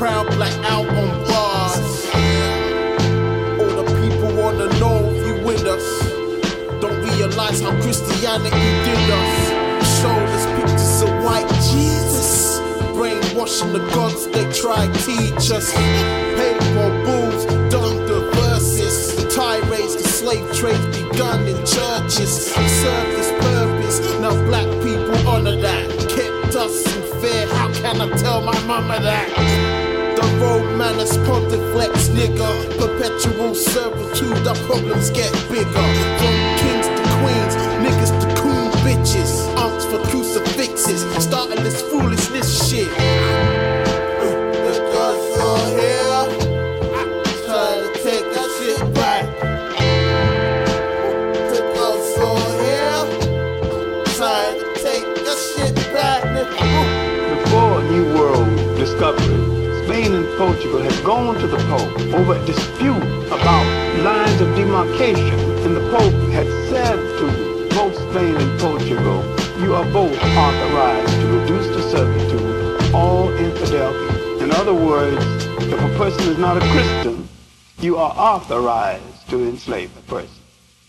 proud black album bars. All the people on the know you with us. Don't realize how Christianity did us. Showed us pictures of white Jesus. Brainwashing the gods they try to teach us. Papal bulls, booze, the verses. Tirades, the slave trade begun in churches. Served this purpose. Now black people honor that. Kept us in fear. How can I tell my mama that? The nigga. Perpetual servitude, the problems get bigger. From kings to queens, niggas to coon bitches. Aunts for crucifixes, starting this foolishness shit. Here, trying to take that shit back. The here, trying to take shit back. Before New World discovery, Spain and Portugal had gone to the Pope over a dispute about lines of demarcation, and the Pope had said to both Spain and Portugal, you are both authorized to reduce to servitude all infidel people. In other words, if a person is not a Christian, you are authorized to enslave a person.